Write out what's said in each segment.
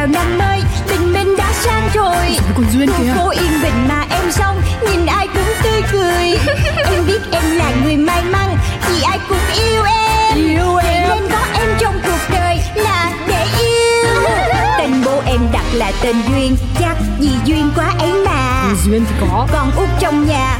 chào năm mới Tình mình đã sang rồi. Còn Duyên kìa. Cô yên bình mà em xong Nhìn ai cũng tươi cười. Em biết em là người may mắn Vì ai cũng yêu em. Yêu em. Nên có em trong cuộc đời là để yêu. Tên bố em đặt là tên Duyên Chắc vì duyên quá ấy mà. Duyên thì có. Con út trong nhà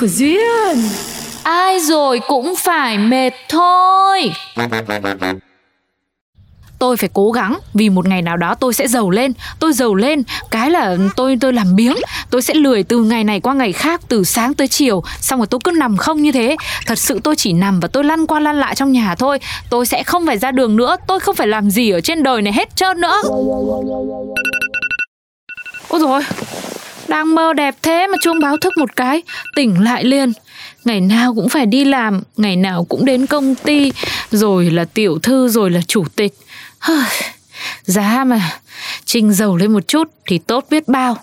của Duyên. Ai rồi cũng phải mệt thôi. Tôi phải cố gắng vì một ngày nào đó tôi sẽ giàu lên, tôi giàu lên, cái là tôi tôi làm biếng, tôi sẽ lười từ ngày này qua ngày khác, từ sáng tới chiều, xong rồi tôi cứ nằm không như thế. Thật sự tôi chỉ nằm và tôi lăn qua lăn lại trong nhà thôi, tôi sẽ không phải ra đường nữa, tôi không phải làm gì ở trên đời này hết trơn nữa. Ôi rồi đang mơ đẹp thế mà chuông báo thức một cái, tỉnh lại liền. Ngày nào cũng phải đi làm, ngày nào cũng đến công ty, rồi là tiểu thư, rồi là chủ tịch. Giá mà Trinh giàu lên một chút thì tốt biết bao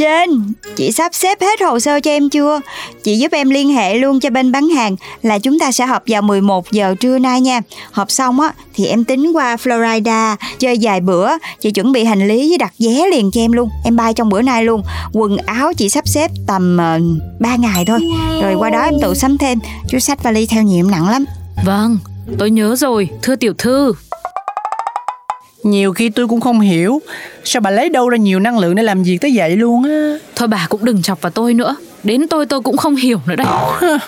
trên, chị sắp xếp hết hồ sơ cho em chưa? Chị giúp em liên hệ luôn cho bên bán hàng là chúng ta sẽ họp vào 11 giờ trưa nay nha. Họp xong á thì em tính qua Florida chơi vài bữa, chị chuẩn bị hành lý với đặt vé liền cho em luôn. Em bay trong bữa nay luôn. Quần áo chị sắp xếp tầm ờ, uh, 3 ngày thôi. Rồi qua đó em tự sắm thêm, chú sách vali theo nhiều em nặng lắm. Vâng, tôi nhớ rồi, thưa tiểu thư nhiều khi tôi cũng không hiểu. Sao bà lấy đâu ra nhiều năng lượng để làm việc tới vậy luôn á? Thôi bà cũng đừng chọc vào tôi nữa. Đến tôi tôi cũng không hiểu nữa đây Hơ,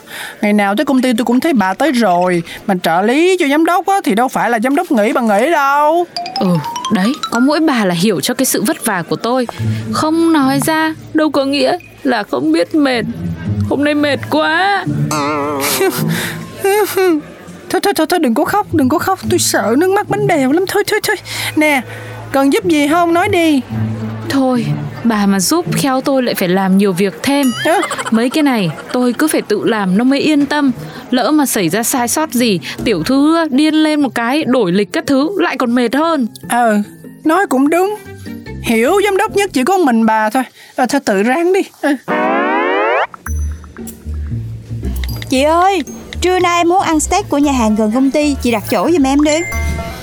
Ngày nào tới công ty tôi cũng thấy bà tới rồi. Mà trợ lý cho giám đốc á, thì đâu phải là giám đốc nghĩ bà nghĩ đâu. Ừ, đấy, có mỗi bà là hiểu cho cái sự vất vả của tôi. Không nói ra, đâu có nghĩa là không biết mệt. Hôm nay mệt quá Thôi thôi thôi, thôi đừng có khóc đừng có khóc. Tôi sợ nước mắt bánh bèo lắm. Thôi thôi thôi. Nè cần giúp gì không? Nói đi. Thôi, bà mà giúp khéo tôi lại phải làm nhiều việc thêm. Mấy cái này tôi cứ phải tự làm nó mới yên tâm. Lỡ mà xảy ra sai sót gì Tiểu thư điên lên một cái Đổi lịch các thứ lại còn mệt hơn. Ờ nói cũng đúng. Hiểu giám đốc nhất chỉ có mình bà thôi. À, Thôi tự ráng đi. Ờ. Chị ơi, trưa nay em muốn ăn steak của nhà hàng gần công ty, chị đặt chỗ giùm em đi.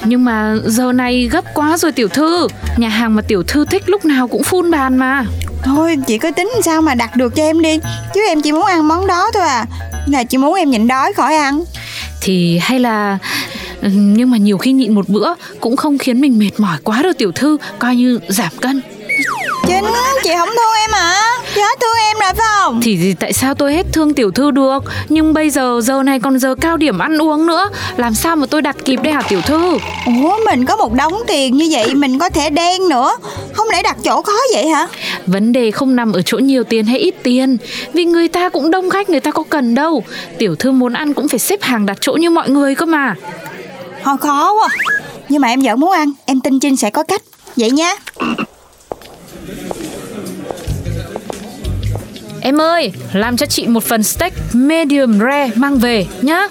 Nhưng mà giờ này gấp quá rồi tiểu thư. Nhà hàng mà tiểu thư thích lúc nào cũng phun bàn mà. Thôi chị cứ tính sao mà đặt được cho em đi. Chứ em chỉ muốn ăn món đó thôi à. Là chị muốn em nhịn đói khỏi ăn. Thì hay là ừ, Nhưng mà nhiều khi nhịn một bữa Cũng không khiến mình mệt mỏi quá đâu tiểu thư. Coi như giảm cân. Chính chị không thương em hả? Chị hết thương em rồi phải không Thì, thì tại sao tôi hết thương tiểu thư được? Nhưng bây giờ giờ này còn giờ cao điểm ăn uống nữa. Làm sao mà tôi đặt kịp đây hả tiểu thư? Ủa mình có một đống tiền như vậy Mình có thể đen nữa. Không lẽ đặt chỗ khó vậy hả? Vấn đề không nằm ở chỗ nhiều tiền hay ít tiền. Vì người ta cũng đông khách người ta có cần đâu. Tiểu thư muốn ăn cũng phải xếp hàng đặt chỗ như mọi người cơ mà. Thôi khó quá. Nhưng mà em vẫn muốn ăn. Em tin Trinh sẽ có cách. Vậy nha Em ơi, làm cho chị một phần steak medium rare mang về nhá.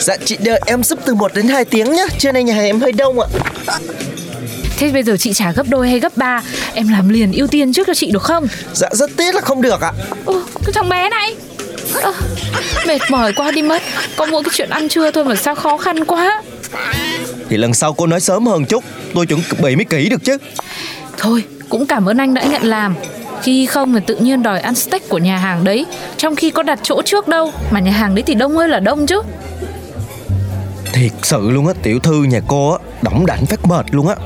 Dạ chị đợi em giúp từ 1 đến 2 tiếng nhá. Trưa nay nhà hàng em hơi đông ạ. Thế bây giờ chị trả gấp đôi hay gấp ba? Em làm liền ưu tiên trước cho chị được không? Dạ rất tiếc là không được ạ. Ồ, cái thằng bé này. Ơ, Mệt mỏi quá đi mất. Có mỗi cái chuyện ăn trưa thôi mà sao khó khăn quá. Thì lần sau cô nói sớm hơn chút. Tôi chuẩn bị mới kỹ được chứ. Thôi, cũng cảm ơn anh đã nhận làm Khi không thì tự nhiên đòi ăn steak của nhà hàng đấy. Trong khi có đặt chỗ trước đâu Mà nhà hàng đấy thì đông ơi là đông chứ. Thiệt sự luôn á Tiểu thư nhà cô á Đỏng đảnh phát mệt luôn á.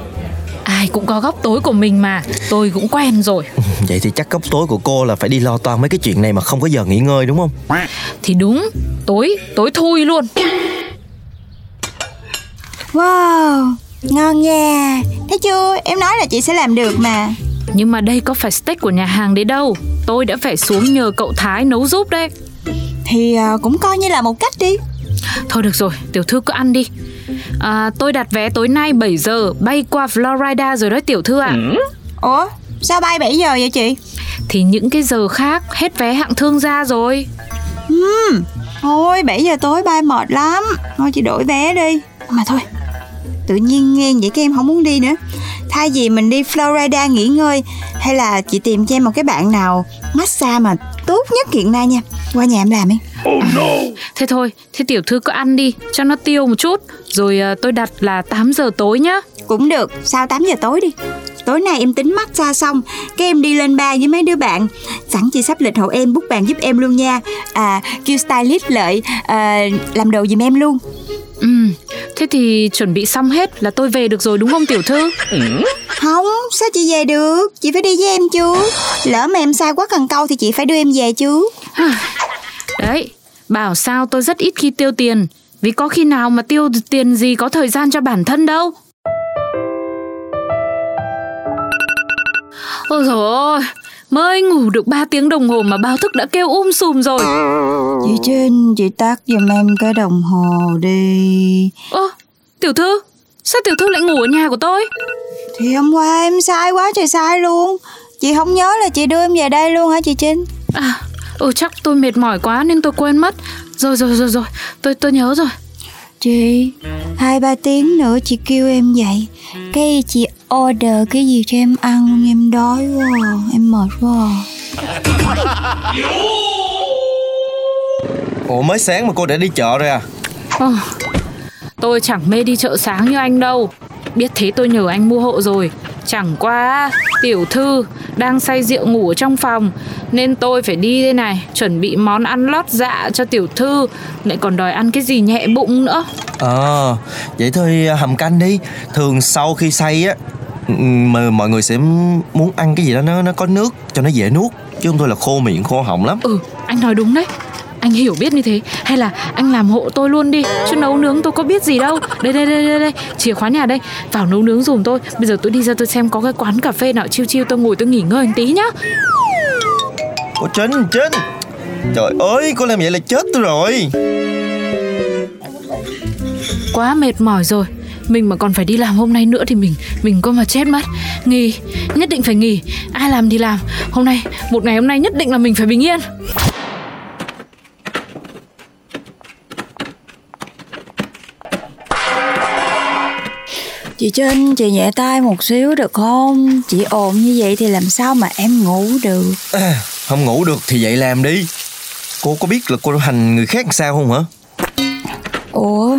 Ai cũng có góc tối của mình mà Tôi cũng quen rồi. Vậy thì chắc góc tối của cô là phải đi lo toan mấy cái chuyện này mà không có giờ nghỉ ngơi đúng không? Thì đúng, tối, tối thui luôn. Wow Ngon nha. Thấy chưa? Em nói là chị sẽ làm được mà Nhưng mà đây có phải steak của nhà hàng đấy đâu. Tôi đã phải xuống nhờ cậu Thái nấu giúp đấy. Thì à, cũng coi như là một cách đi. Thôi được rồi, tiểu thư cứ ăn đi. À, Tôi đặt vé tối nay 7 giờ Bay qua Florida rồi đó tiểu thư ạ. Ủa sao bay 7 giờ vậy chị? Thì những cái giờ khác Hết vé hạng thương gia rồi. Thôi 7 giờ tối bay mệt lắm. Thôi chị đổi vé đi. Mà thôi Tự nhiên nghe vậy cái em không muốn đi nữa Thay vì mình đi Florida nghỉ ngơi Hay là chị tìm cho em một cái bạn nào Massage mà tốt nhất hiện nay nha. Qua nhà em làm đi. Thế thôi, thế tiểu thư cứ ăn đi Cho nó tiêu một chút. Rồi à, tôi đặt là 8 giờ tối nhá. Cũng được, sau 8 giờ tối đi? Tối nay em tính massage xong Cái em đi lên bar với mấy đứa bạn. Sẵn chị sắp lịch hộ em, book bàn giúp em luôn nha. À, kêu stylist lợi à, Làm đồ giùm em luôn. Ừ, thế thì chuẩn bị xong hết là tôi về được rồi đúng không tiểu thư? Không, sao chị về được? Chị phải đi với em chứ. Lỡ mà em sai quá cần câu thì chị phải đưa em về chứ. Đấy, bảo sao tôi rất ít khi tiêu tiền. Vì có khi nào mà tiêu tiền gì có thời gian cho bản thân đâu. Ôi dồi ôi, mới ngủ được 3 tiếng đồng hồ mà báo thức đã kêu um sùm rồi Chị Trinh, chị tắt giùm em cái đồng hồ đi. Ơ, tiểu thư, sao tiểu thư lại ngủ ở nhà của tôi? Thì hôm qua em sai quá trời sai luôn. Chị không nhớ là chị đưa em về đây luôn hả chị Trinh? À, ừ chắc tôi mệt mỏi quá nên tôi quên mất. Rồi rồi rồi rồi, tôi tôi nhớ rồi. Chị, hai ba tiếng nữa chị kêu em dậy. Cái chị order cái gì cho em ăn Em đói quá à, Em mệt quá. à. Ủa mới sáng mà cô đã đi chợ rồi à? Ờ, Tôi chẳng mê đi chợ sáng như anh đâu. Biết thế tôi nhờ anh mua hộ rồi. Chẳng qua tiểu thư đang say rượu ngủ ở trong phòng Nên tôi phải đi đây này Chuẩn bị món ăn lót dạ cho tiểu thư. Lại còn đòi ăn cái gì nhẹ bụng nữa. Ờ Vậy thôi hầm canh đi. Thường sau khi say á mà mọi người sẽ muốn ăn cái gì đó nó nó có nước cho nó dễ nuốt chứ không thôi là khô miệng khô họng lắm. Ừ anh nói đúng đấy anh hiểu biết như thế. Hay là anh làm hộ tôi luôn đi chứ nấu nướng tôi có biết gì đâu. Đây đây đây đây đây chìa khóa nhà đây. Vào nấu nướng dùm tôi. Bây giờ tôi đi ra tôi xem có cái quán cà phê nào chiêu chiêu tôi ngồi tôi nghỉ ngơi một tí nhá. Ủa Trinh Trinh. Trời ơi cô làm vậy là chết tôi rồi. Quá mệt mỏi rồi. Mình mà còn phải đi làm hôm nay nữa thì mình mình có mà chết mất. Nghỉ nhất định phải nghỉ. Ai làm thì làm. Hôm nay một ngày hôm nay nhất định là mình phải bình yên Chị Trinh, chị nhẹ tay một xíu được không? Chị ồn như vậy thì làm sao mà em ngủ được? À, Không ngủ được thì dậy làm đi. Cô có biết là cô hành người khác làm sao không hả? Ủa,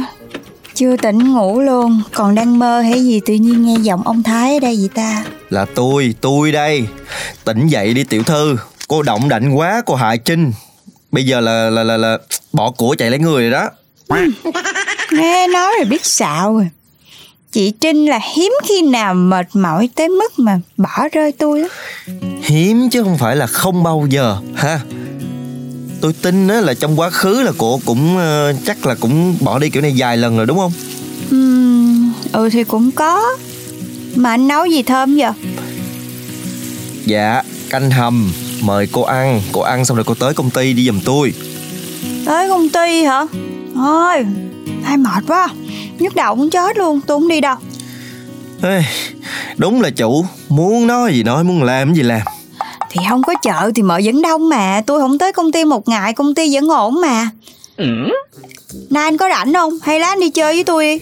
chưa tỉnh ngủ luôn. Còn đang mơ hay gì tự nhiên nghe giọng ông Thái ở đây vậy ta? Là tôi, tôi đây. Tỉnh dậy đi tiểu thư. Cô động đạnh quá cô hại Trinh. Bây giờ là là là, là bỏ của chạy lấy người rồi đó. Nghe nói rồi biết xạo rồi Chị Trinh là hiếm khi nào mệt mỏi tới mức mà bỏ rơi tôi lắm. Hiếm chứ không phải là không bao giờ ha. Tôi tin á, là trong quá khứ là cô cũng ờ, chắc là cũng bỏ đi kiểu này vài lần rồi đúng không? Ừm, Ừ thì cũng có. Mà anh nấu gì thơm vậy Dạ canh hầm Mời cô ăn. Cô ăn xong rồi cô tới công ty đi giùm tôi. Tới công ty hả? Thôi Hai mệt quá nhức đầu muốn chết luôn Tôi không đi đâu. Ê, Đúng là chủ Muốn nói gì nói Muốn làm gì làm. Thì không có chợ thì mở vẫn đông mà Tôi không tới công ty một ngày Công ty vẫn ổn mà. Nay anh có rảnh không? Hay là anh đi chơi với tôi đi.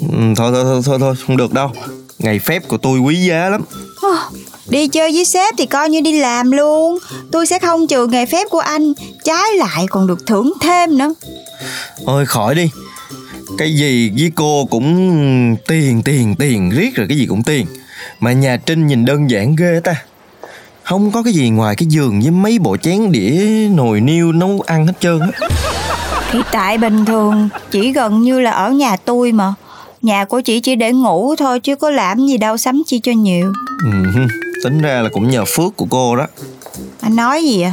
Ừ, thôi, thôi thôi thôi thôi Không được đâu. Ngày phép của tôi quý giá lắm. Đi chơi với sếp thì coi như đi làm luôn. Tôi sẽ không trừ ngày phép của anh Trái lại còn được thưởng thêm nữa. Thôi khỏi đi Cái gì với cô cũng tiền tiền tiền riết rồi cái gì cũng tiền. Mà nhà Trinh nhìn đơn giản ghê ta. Không có cái gì ngoài cái giường với mấy bộ chén đĩa nồi niêu nấu ăn hết trơn á. Thì tại bình thường chỉ gần như là ở nhà tôi mà. Nhà của chị chỉ để ngủ thôi chứ có làm gì đâu sắm chi cho nhiều. Ừ, Tính ra là cũng nhờ phước của cô đó. Anh nói gì à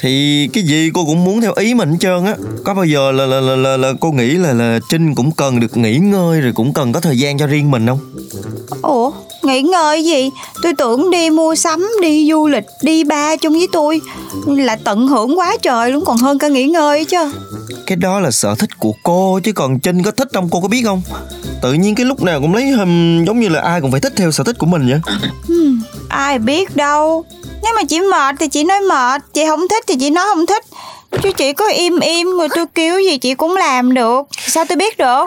thì cái gì cô cũng muốn theo ý mình hết trơn á. Có bao giờ là là là là, là cô nghĩ là là trinh cũng cần được nghỉ ngơi rồi cũng cần có thời gian cho riêng mình không? Ủa, nghỉ ngơi gì? Tôi tưởng đi mua sắm, đi du lịch, đi ba chung với tôi là tận hưởng quá trời luôn còn hơn cả nghỉ ngơi chứ. cái đó là sở thích của cô chứ còn trinh có thích không? Cô có biết không? Tự nhiên cái lúc nào cũng lấy hình giống như là ai cũng phải thích theo sở thích của mình vậy. Hmm, ai biết đâu. Nếu mà chị mệt thì chị nói mệt, chị không thích thì chị nói không thích. Chứ chị có im im rồi tôi kêu gì chị cũng làm được. Sao tôi biết được?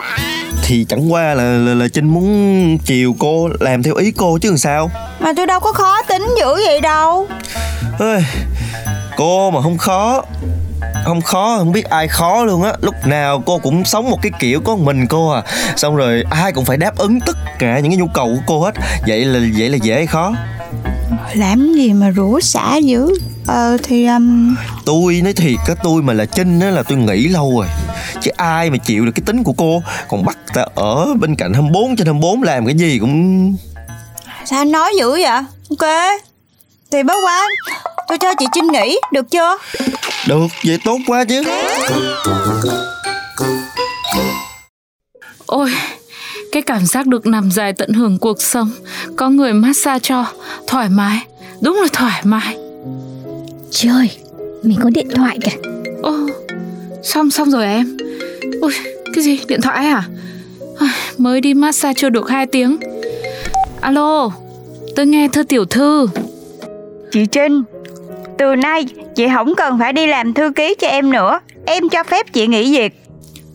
thì chẳng qua là là, là trinh muốn chiều cô làm theo ý cô chứ làm sao Mà tôi đâu có khó tính dữ vậy đâu. Ê, cô mà không khó không khó không biết ai khó luôn á lúc nào cô cũng sống một cái kiểu có mình cô à xong rồi ai cũng phải đáp ứng tất cả những cái nhu cầu của cô hết vậy là vậy là dễ hay khó Làm gì mà rủa xả dữ? Ờ thì um, tôi nói thiệt á tôi mà là trinh á là tôi nghĩ lâu rồi chứ ai mà chịu được cái tính của cô còn bắt ta ở bên cạnh 24 trên 24 làm cái gì cũng sao anh nói dữ vậy? Ok. Thì bớt quá. Tôi cho chị Trinh nghỉ, được chưa? được vậy tốt quá chứ Ôi, cái cảm giác được nằm dài tận hưởng cuộc sống, có người massage cho, thoải mái, đúng là thoải mái. Trời, mình có điện thoại kìa Ô, xong xong rồi em. Ôi, cái gì, điện thoại à? Mới đi massage chưa được 2 tiếng. Alo, tôi nghe thưa tiểu thư. Chị Trinh, từ nay chị không cần phải đi làm thư ký cho em nữa. Em cho phép chị nghỉ việc.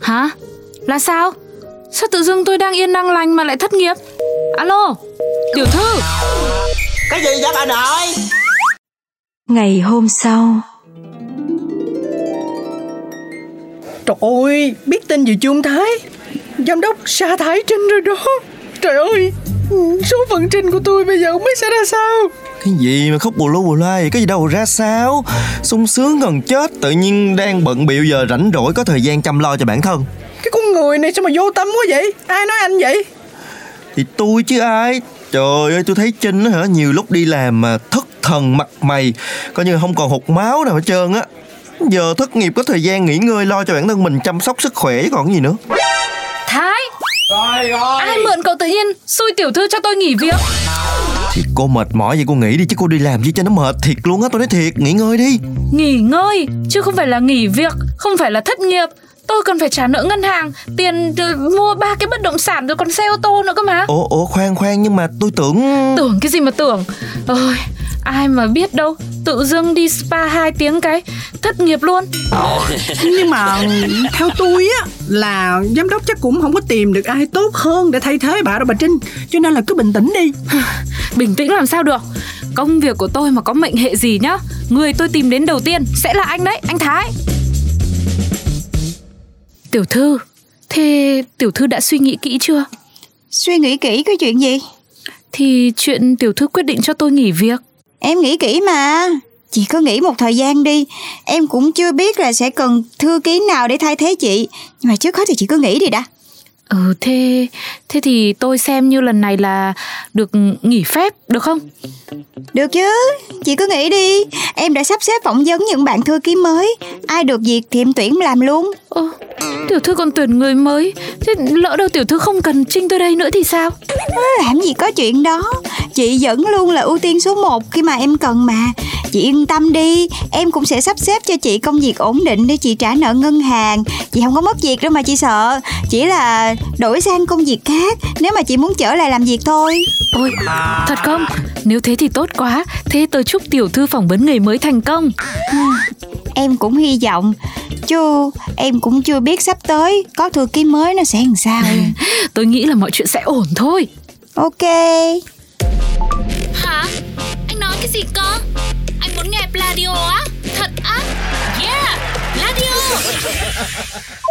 Hả? Là sao? Sao tự dưng tôi đang yên đang lành mà lại thất nghiệp? Alo, tiểu thư. Cái gì vậy bà nội Ngày hôm sau, Trời ơi, biết tin gì chưa ông Thái? Giám đốc sa thải Trinh rồi đó. Trời ơi, số phận Trinh của tôi bây giờ không biết sẽ ra sao. Cái gì mà khóc bù lu bù loa vậy cái gì đâu ra sao? Sung sướng gần chết tự nhiên đang bận bịu giờ rảnh rỗi có thời gian chăm lo cho bản thân. Cái con người này sao mà vô tâm quá vậy? Ai nói anh vậy? thì tôi chứ ai? Trời ơi tôi thấy trinh á hả nhiều lúc đi làm mà thất thần mặt mày coi như không còn hột máu nào hết trơn á. Giờ thất nghiệp có thời gian nghỉ ngơi lo cho bản thân mình chăm sóc sức khỏe chứ còn cái gì nữa. Thái, Rồi rồi ai mượn cậu tự nhiên? Xui tiểu thư cho tôi nghỉ việc? Thì cô mệt mỏi vậy cô nghỉ đi chứ cô đi làm gì cho nó mệt thiệt luôn á tôi nói thiệt nghỉ ngơi đi Nghỉ ngơi, chứ không phải là nghỉ việc, không phải là thất nghiệp. Tôi cần phải trả nợ ngân hàng, tiền mua ba cái bất động sản rồi còn xe ô tô nữa cơ mà. ủa ủa khoan khoan nhưng mà tôi tưởng Tưởng cái gì mà tưởng. Ôi, ai mà biết đâu, tự dưng đi spa 2 tiếng cái thất nghiệp luôn. Nhưng mà theo tôi á là giám đốc chắc cũng không có tìm được ai tốt hơn để thay thế bà đâu bà Trinh. Cho nên là cứ bình tĩnh đi. Bình tĩnh làm sao được? Công việc của tôi mà có mệnh hệ gì nhá, người tôi tìm đến đầu tiên sẽ là anh đấy, anh Thái. Tiểu thư, thế tiểu thư đã suy nghĩ kỹ chưa? suy nghĩ kỹ cái chuyện gì? Thì chuyện tiểu thư quyết định cho tôi nghỉ việc. Em nghĩ kỹ mà. Chị cứ nghĩ một thời gian đi. Em cũng chưa biết là sẽ cần thư ký nào để thay thế chị. Nhưng mà trước hết thì chị cứ nghĩ đi đã. Ừ thế thế thì tôi xem như lần này là được nghỉ phép được không? Được chứ, chị cứ nghĩ đi. Em đã sắp xếp phỏng vấn những bạn thư ký mới. Ai được việc thì em tuyển làm luôn. Ồ, tiểu thư còn tuyển người mới. Thế lỡ đâu tiểu thư không cần Trinh tôi đây nữa thì sao? Làm gì có chuyện đó. Chị vẫn luôn là ưu tiên số 1 khi mà em cần mà. Chị yên tâm đi, em cũng sẽ sắp xếp cho chị công việc ổn định để chị trả nợ ngân hàng. Chị không có mất việc đâu mà chị sợ. Chỉ là đổi sang công việc khác nếu mà chị muốn trở lại làm việc thôi. Ôi, thật không? Nếu thế thì tốt quá. Thế tôi chúc tiểu thư phỏng vấn người mới thành công. Em cũng hy vọng Chứ em cũng chưa biết sắp tới có thư ký mới nó sẽ làm sao Tôi nghĩ là mọi chuyện sẽ ổn thôi. Ok Hả? Anh nói cái gì cơ? Anh muốn nghe Pladio á? Thật á? Yeah! Pladio!